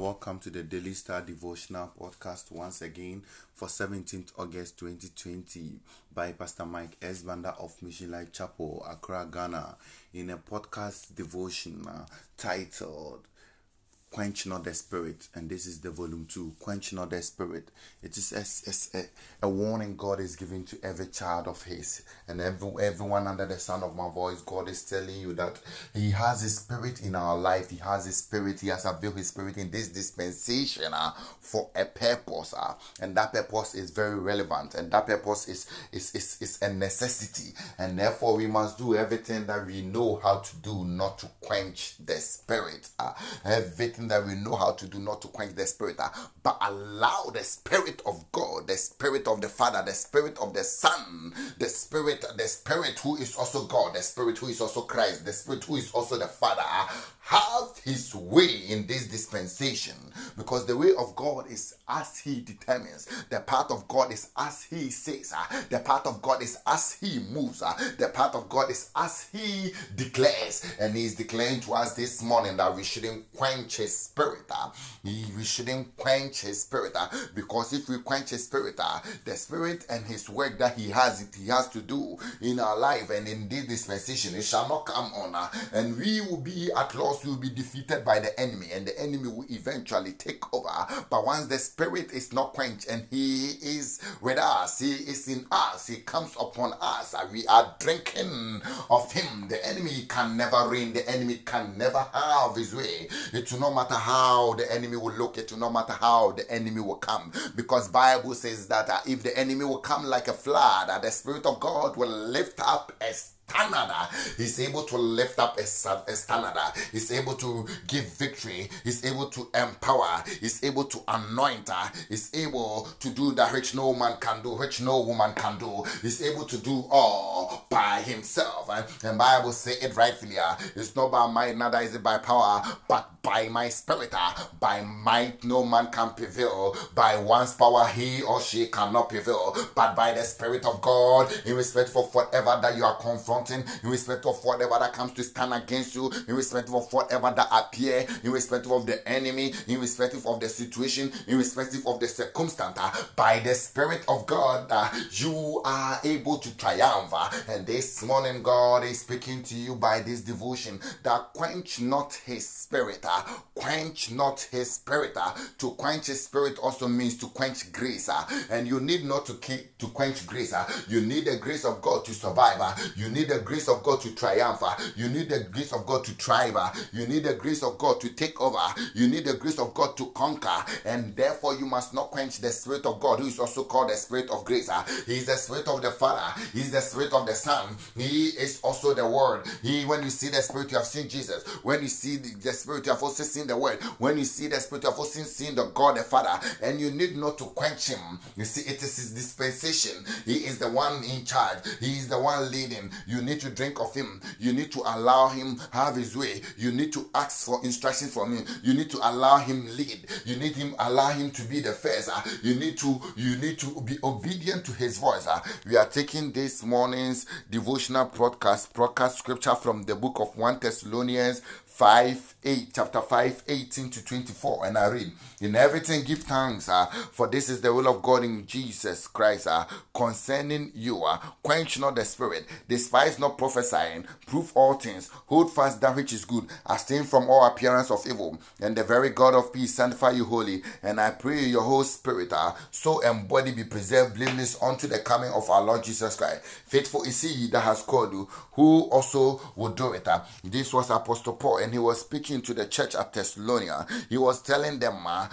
welcome to the Daily Star Devotional Podcast once again for 17th August 2020 by Pastor Mike S. Banda of Mission Life Chapel, Accra, Ghana, in a podcast devotion titled Quench Not the Spirit, and this is the volume 2 Quench Not the Spirit. It is a, a, a warning God is giving to every child of His, and every, everyone under the sound of my voice. God is telling you that He has His Spirit in our life, He has His Spirit, He has availed His Spirit in this dispensation uh, for a purpose, uh, and that purpose is very relevant, and that purpose is, is, is, is a necessity, and therefore we must do everything that we know how to do not to quench the Spirit. Uh, everything that we know how to do not to quench the spirit, uh, but allow the spirit of God, the spirit of the Father, the spirit of the Son, the spirit, the spirit who is also God, the spirit who is also Christ, the spirit who is also the Father, uh, have his way in this dispensation. Because the way of God is as he determines, the path of God is as he says, uh, the path of God is as he moves, uh, the path of God is as he declares, and he is declaring to us this morning that we shouldn't quench his spirit. Uh, we shouldn't quench his spirit. Because if we quench his spirit, the spirit and his work that he has, it he has to do in our life and in this dispensation, it shall not come on, and we will be at loss. We will be defeated by the enemy, and the enemy will eventually take over. But once the spirit is not quenched and he is with us, he is in us, he comes upon us, and we are drinking of him. The enemy can never reign. The enemy can never have his way. It will not matter how the enemy will look. It will no matter how the enemy will come, because Bible says that uh, if the enemy will come like a flood, uh, the spirit of God will lift up a standard. He's able to lift up a, standard. He's able to give victory. He's able to empower. He's able to anoint. Her. He's able to do that which no man can do, which no woman can do. He's able to do all by himself. And Bible say it rightfully. Ah. It's not by might, neither is it by power, but by my spirit. Ah. By might no man can prevail. By one's power he or she cannot prevail. But by the spirit of God, in respect for whatever that you are confronted in respect of whatever that comes to stand against you, in respect of whatever that appear, in respect of the enemy, in respect of the situation, in respect of the circumstance. Uh, by the Spirit of God, uh, you are able to triumph. Uh. And this morning, God is speaking to you by this devotion that quench not his spirit, quench not his spirit. To quench his spirit also means to quench grace, and you need not to keep to quench grace. You need the grace of God to survive. You need the grace of God to triumph. Ah. You need the grace of God to thrive. Ah. You need the grace of God to take over. Ah. You need the grace of God to conquer. And therefore, you must not quench the Spirit of God, who is also called the Spirit of grace. He is the Spirit of the Father. He is the Spirit of the Son. He is also the Word. He, when you see the Spirit, you have seen Jesus. When you see the, the Spirit, you have also seen the Word. When you see the Spirit, you have also seen the God, the Father. And you need not to quench Him. You see, it is His dispensation. He is the one in charge. He is the one leading. You need to drink of him. You need to allow him have his way. You need to ask for instructions from him. You need to allow him lead. You need him allow him to be the first. Uh, you need to you need to be obedient to his voice. Uh. We are taking this morning's devotional broadcast broadcast scripture from the book of 1 Thessalonians 5 8 chapter 5 18 to 24 and i read in everything give thanks uh, for this is the will of god in jesus christ uh, concerning you uh, quench not the spirit despise not prophesying prove all things hold fast that which is good abstain from all appearance of evil. And the very god of peace sanctify you holy and i pray your whole spirit uh, soul and body be preserved blameless unto the coming of our lord jesus christ. Faithful is he that has called you who also will do it uh. this was apostle paul he was speaking to the church at Thessalonica, he was telling them uh,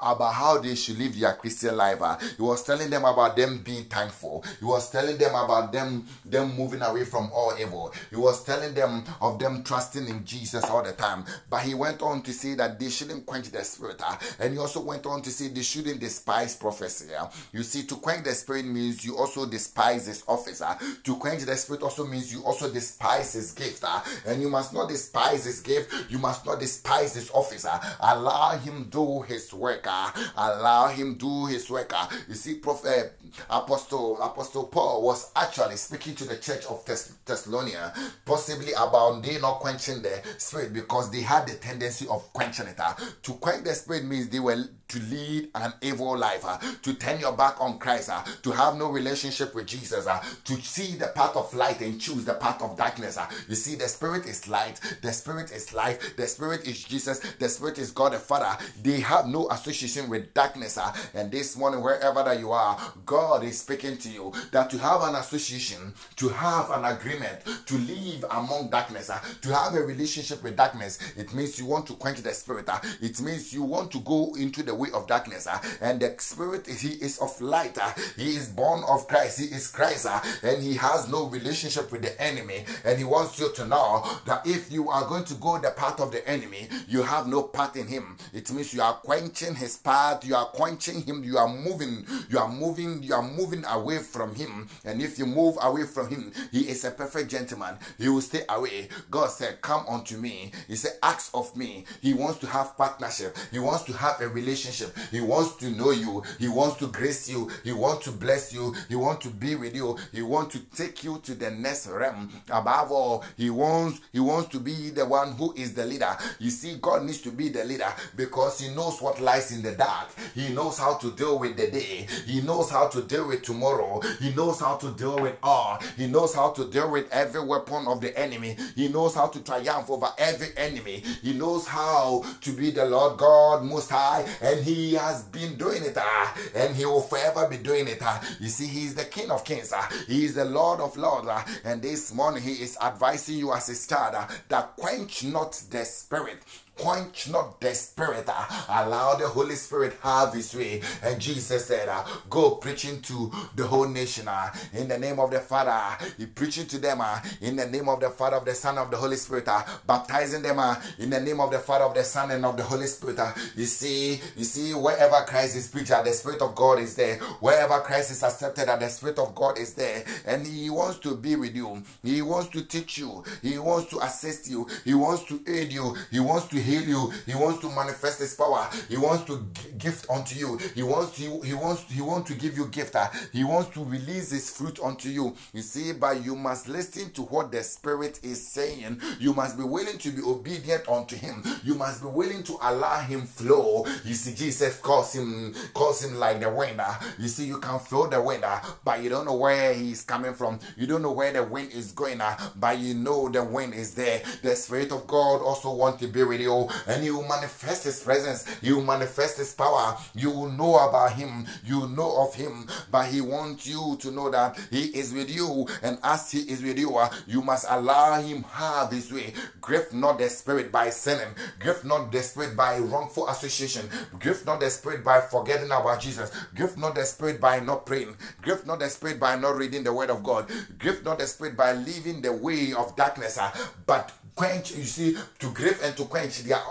about how they should live their Christian life. Uh. He was telling them about them being thankful. He was telling them about them them moving away from all evil. He was telling them of them trusting in Jesus all the time. But he went on to say that they shouldn't quench the spirit. Uh, and he also went on to say they shouldn't despise prophecy. Uh. You see, to quench the spirit means you also despise his officer. To quench the spirit also means you also despise his gift. Uh, and you must not despise his gift. You must not despise this officer. Allow him do his work. Uh, allow him do his work. Uh. You see, Prophet Apostle Apostle Paul was actually speaking to the church of Thess- Thessalonica, possibly about they not quenching the spirit because they had the tendency of quenching it. Uh. To quench the spirit means they were to lead an evil life, uh, to turn your back on Christ, uh, to have no relationship with Jesus, uh, to see the path of light and choose the path of darkness. Uh. You see, the Spirit is light, the Spirit is life, the Spirit is Jesus, the Spirit is God the Father. They have no association with darkness. Uh. And this morning, wherever that you are, God is speaking to you that to have an association, to have an agreement, to live among darkness, uh, to have a relationship with darkness, it means you want to quench the Spirit. It means you want to go into the way of darkness. Uh, and the spirit, he is of light. Uh, he is born of Christ. He is Christ. Uh, and he has no relationship with the enemy. And he wants you to know that if you are going to go the path of the enemy, you have no part in him. It means you are quenching his path. You are quenching him. You are moving. You are moving. You are moving away from him. And if you move away from him, he is a perfect gentleman. He will stay away. God said, Come unto me. He said, Ask of me. He wants to have partnership. He wants to have a relationship relationship. He wants to know you. He wants to grace you. He wants to bless you. He wants to be with you. He wants to take you to the next realm. Above all, he wants he wants to be the one who is the leader. You see, God needs to be the leader because he knows what lies in the dark. He knows how to deal with the day. He knows how to deal with tomorrow. He knows how to deal with all. He knows how to deal with every weapon of the enemy. He knows how to triumph over every enemy. He knows how to be the Lord God Most High, and he has been doing it, uh, and he will forever be doing it. Uh. You see, he is the King of Kings, uh, he is the Lord of Lords, uh, and this morning he is advising you as a child uh, that quench not the spirit quench not the spirit. Uh, allow the holy spirit have his way. And jesus said uh, go preaching to the whole nation uh, in the name of the father. He preaching to them in the name of the father of the son of the holy spirit baptizing them in the name of the father of the son and of the holy spirit you see you see wherever christ is preached the spirit of god is there. Wherever christ is accepted the spirit of god is there. And he wants to be with you. He wants to teach you. He wants to assist you. He wants to aid you. He wants to heal you. He wants to manifest His power. He wants to gift unto you. He wants to. He wants. He wants to give you gift. Ah. He wants to release His fruit unto you. You see, but you must listen to what the Spirit is saying. You must be willing to be obedient unto Him. You must be willing to allow Him flow. You see, Jesus calls him calls him like the wind. Ah. You see, you can feel the wind, ah, but you don't know where He's coming from. You don't know where the wind is going, but you know the wind is there. The Spirit of God also wants to be with you and you manifest his presence, you manifest his power, you know about him, you know of him, but he wants you to know that he is with you, and as he is with you, uh, you must allow him have his way. Grift not the spirit by sinning, grift not the spirit by wrongful association, grift not the spirit by forgetting about Jesus, grift not the spirit by not praying, grift not the spirit by not reading the word of God, grift not the spirit by leaving the way of darkness, uh, but quench, you see, to grieve and to quench, they are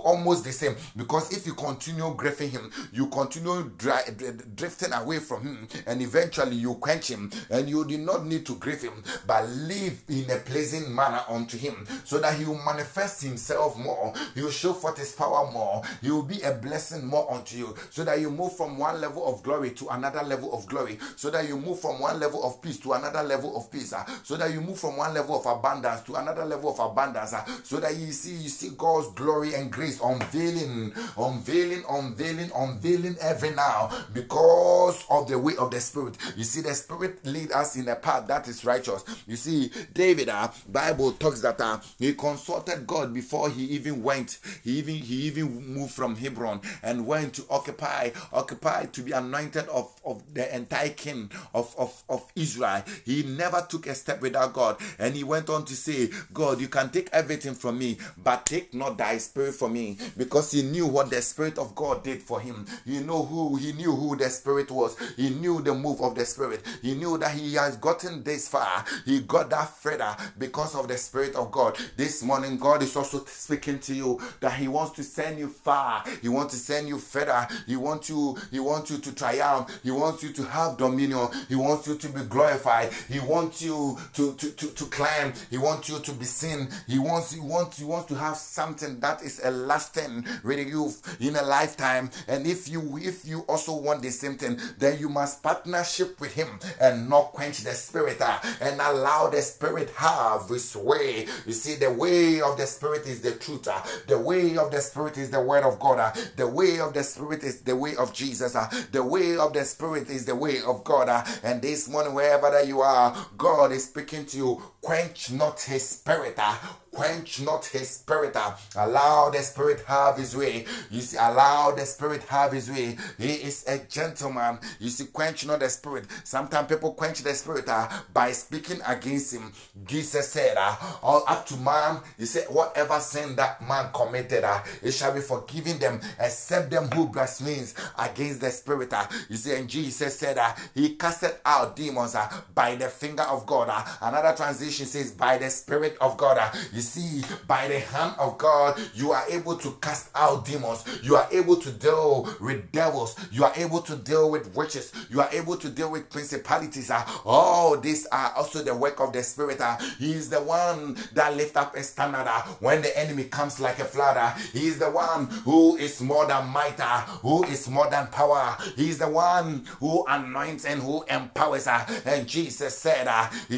almost the same. Because if you continue grieving him, you continue drifting away from him, and eventually you quench him, and you do not need to grieve him, but live in a pleasing manner unto him, so that he will manifest himself more, he will show forth his power more, he will be a blessing more unto you, so that you move from one level of glory to another level of glory, so that you move from one level of peace to another level of peace, ah, so that you move from one level of abundance to another level of abundance abundance so that you see you see God's glory and grace unveiling unveiling unveiling unveiling every now because of the way of the spirit. You see the spirit lead us in a path that is righteous. You see David uh, Bible talks that uh, he consulted God before he even went. He even he even moved from Hebron and went to occupy occupy to be anointed of, of the entire king of, of, of Israel. He never took a step without God. And he went on to say God you can can take everything from me, but take not thy spirit from me. Because he knew what the Spirit of God did for him. He knew who he knew who the Spirit was. He knew the move of the Spirit. He knew that he has gotten this far. He got that further because of the Spirit of God. This morning, God is also speaking to you that He wants to send you far. He wants to send you further. He wants you. He wants you to triumph. He wants you to have dominion. He wants you to be glorified. He wants you to to, to, to climb. He wants you to be seen. He wants he wants he wants to have something that is a lasting with you in a lifetime. And if you if you also want the same thing, then you must partnership with Him and not quench the Spirit uh, and allow the Spirit have His way. You see, the way of the Spirit is the truth. uh, The way of the Spirit is the Word of God. uh, The way of the Spirit is the way of Jesus. The way of the Spirit is the way of God. And this morning, wherever that you are, God is speaking to you. Quench not His Spirit. Uh, quench not his spirit. Uh, allow the spirit have his way. You see allow the spirit have his way. He is a gentleman. You see quench not the spirit. Sometimes people quench the spirit uh, by speaking against him. Jesus said uh, all up to man he said whatever sin that man committed uh, it shall be forgiven them except them who blasphemes against the spirit uh, you see and jesus said uh, he casted out demons uh, by the finger of god uh, another translation says by the spirit of god uh, you see, by the hand of God, you are able to cast out demons. You are able to deal with devils. You are able to deal with witches. You are able to deal with principalities. Uh, all these are also the work of the Spirit. Uh, he is the one that lift up a standard uh, when the enemy comes like a flood. He is the one who is more than might, who is more than power. He is the one who anoints and who empowers. And Jesus said,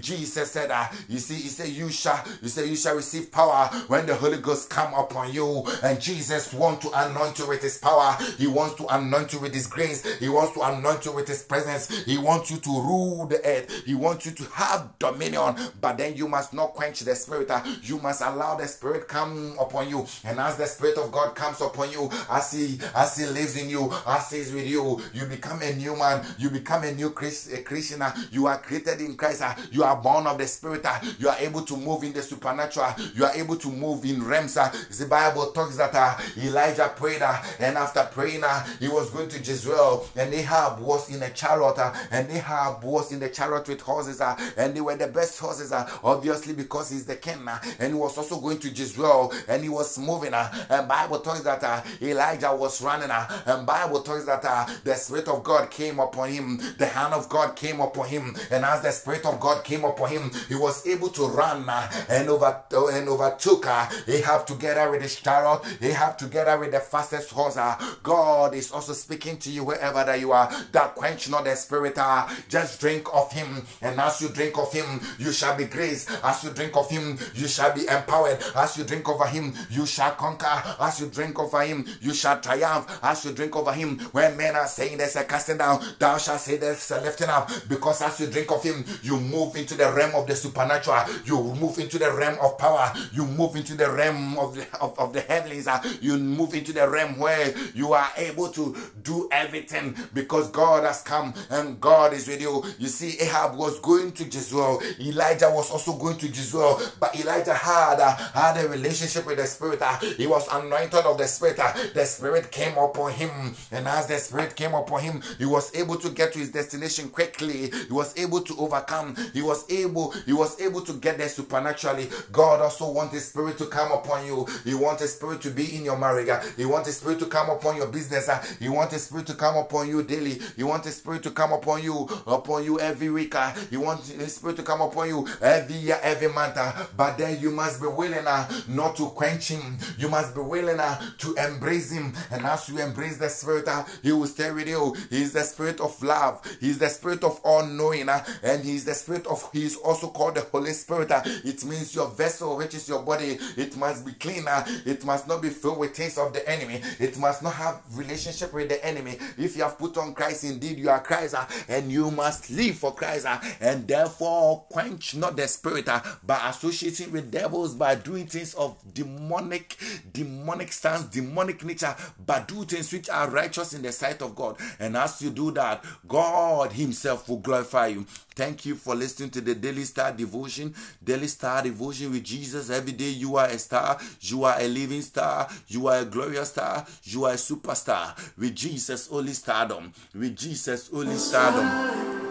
Jesus said, you see, he said, you shall, you say, you shall receive power when the Holy Ghost come upon you. And Jesus wants to anoint you with his power. He wants to anoint you with his grace. He wants to anoint you with his presence. He wants you to rule the earth. He wants you to have dominion. But then you must not quench the spirit. Ah, you must allow the spirit come upon you. And as the spirit of God comes upon you, as he as he lives in you, as he is with you, you become a new man. You become a new Christ, a Christian. Ah, you are created in Christ. Ah, you are born of the spirit. You are able to move in the supernatural. You are able to move in realms. The Bible talks that uh, Elijah prayed, uh, and after praying, uh, he was going to Jezreel, and Ahab was in a chariot, uh, and Ahab was in the chariot with horses, uh, and they were the best horses, uh, obviously because he's the king, and he was also going to Jezreel, and he was moving. And Bible talks that Elijah was running, and Bible talks that the Spirit of God came upon him, the hand of God came upon him, and as the Spirit of God came upon him, he was able to run and over and overtook uh, Ahab together with his chariot, Ahab together with the fastest horse. Uh, God is also speaking to you wherever that you are. That quench not the spirit. Uh, just drink of him, and as you drink of him, you shall be graced. As you drink of him, you shall be empowered. As you drink over him, you shall conquer. As you drink over him, you shall triumph. As you drink over him, when men are saying there's a casting down, thou shalt say there's a lifting up. Because as you drink of him, you move into the realm of the supernatural. You move into the realm of power. You move into the realm of the, of, of the heavenlies. Uh, you move into the realm where you are able to do everything because God has come and God is with you. You see, Ahab was going to Jezreel. Elijah was also going to Jezreel, but Elijah had uh, had a relationship with the Spirit. Uh, he was anointed of the Spirit. Uh, the Spirit came upon him, and as the Spirit came upon him, he was able to get to his destination quickly. He was able to overcome. He was able. He was able to get there supernaturally. God also wants His Spirit to come upon you. He wants His Spirit to be in your marriage. uh, He wants His Spirit to come upon your business. uh, He wants His Spirit to come upon you daily. He wants His Spirit to come upon you, upon you every week. uh, He wants His Spirit to come upon you every year, every month. But then you must be willing uh, not to quench Him. You must be willing uh, to embrace Him. And as you embrace the Spirit, uh, He will stay with you. He is the Spirit of love. He is the Spirit of all knowing. And He is the Spirit of, He is also called the Holy Spirit. It means your vessel, which is your body, it must be clean. uh, It must not be filled with things of the enemy. It must not have relationship with the enemy. If you have put on Christ, indeed you are Christ, uh, and you must live for Christ, uh, and therefore quench not the spirit uh, by associating with devils, by doing things of demonic, demonic stance, demonic nature, but do things which are righteous in the sight of God. And as you do that, God Himself will glorify you. Thank you for listening to the Daily Star Devotion. Daily Star Devotion with Jesus every day. You are a star. You are a living star. You are a glorious star. You are a superstar with Jesus only stardom. With Jesus only stardom.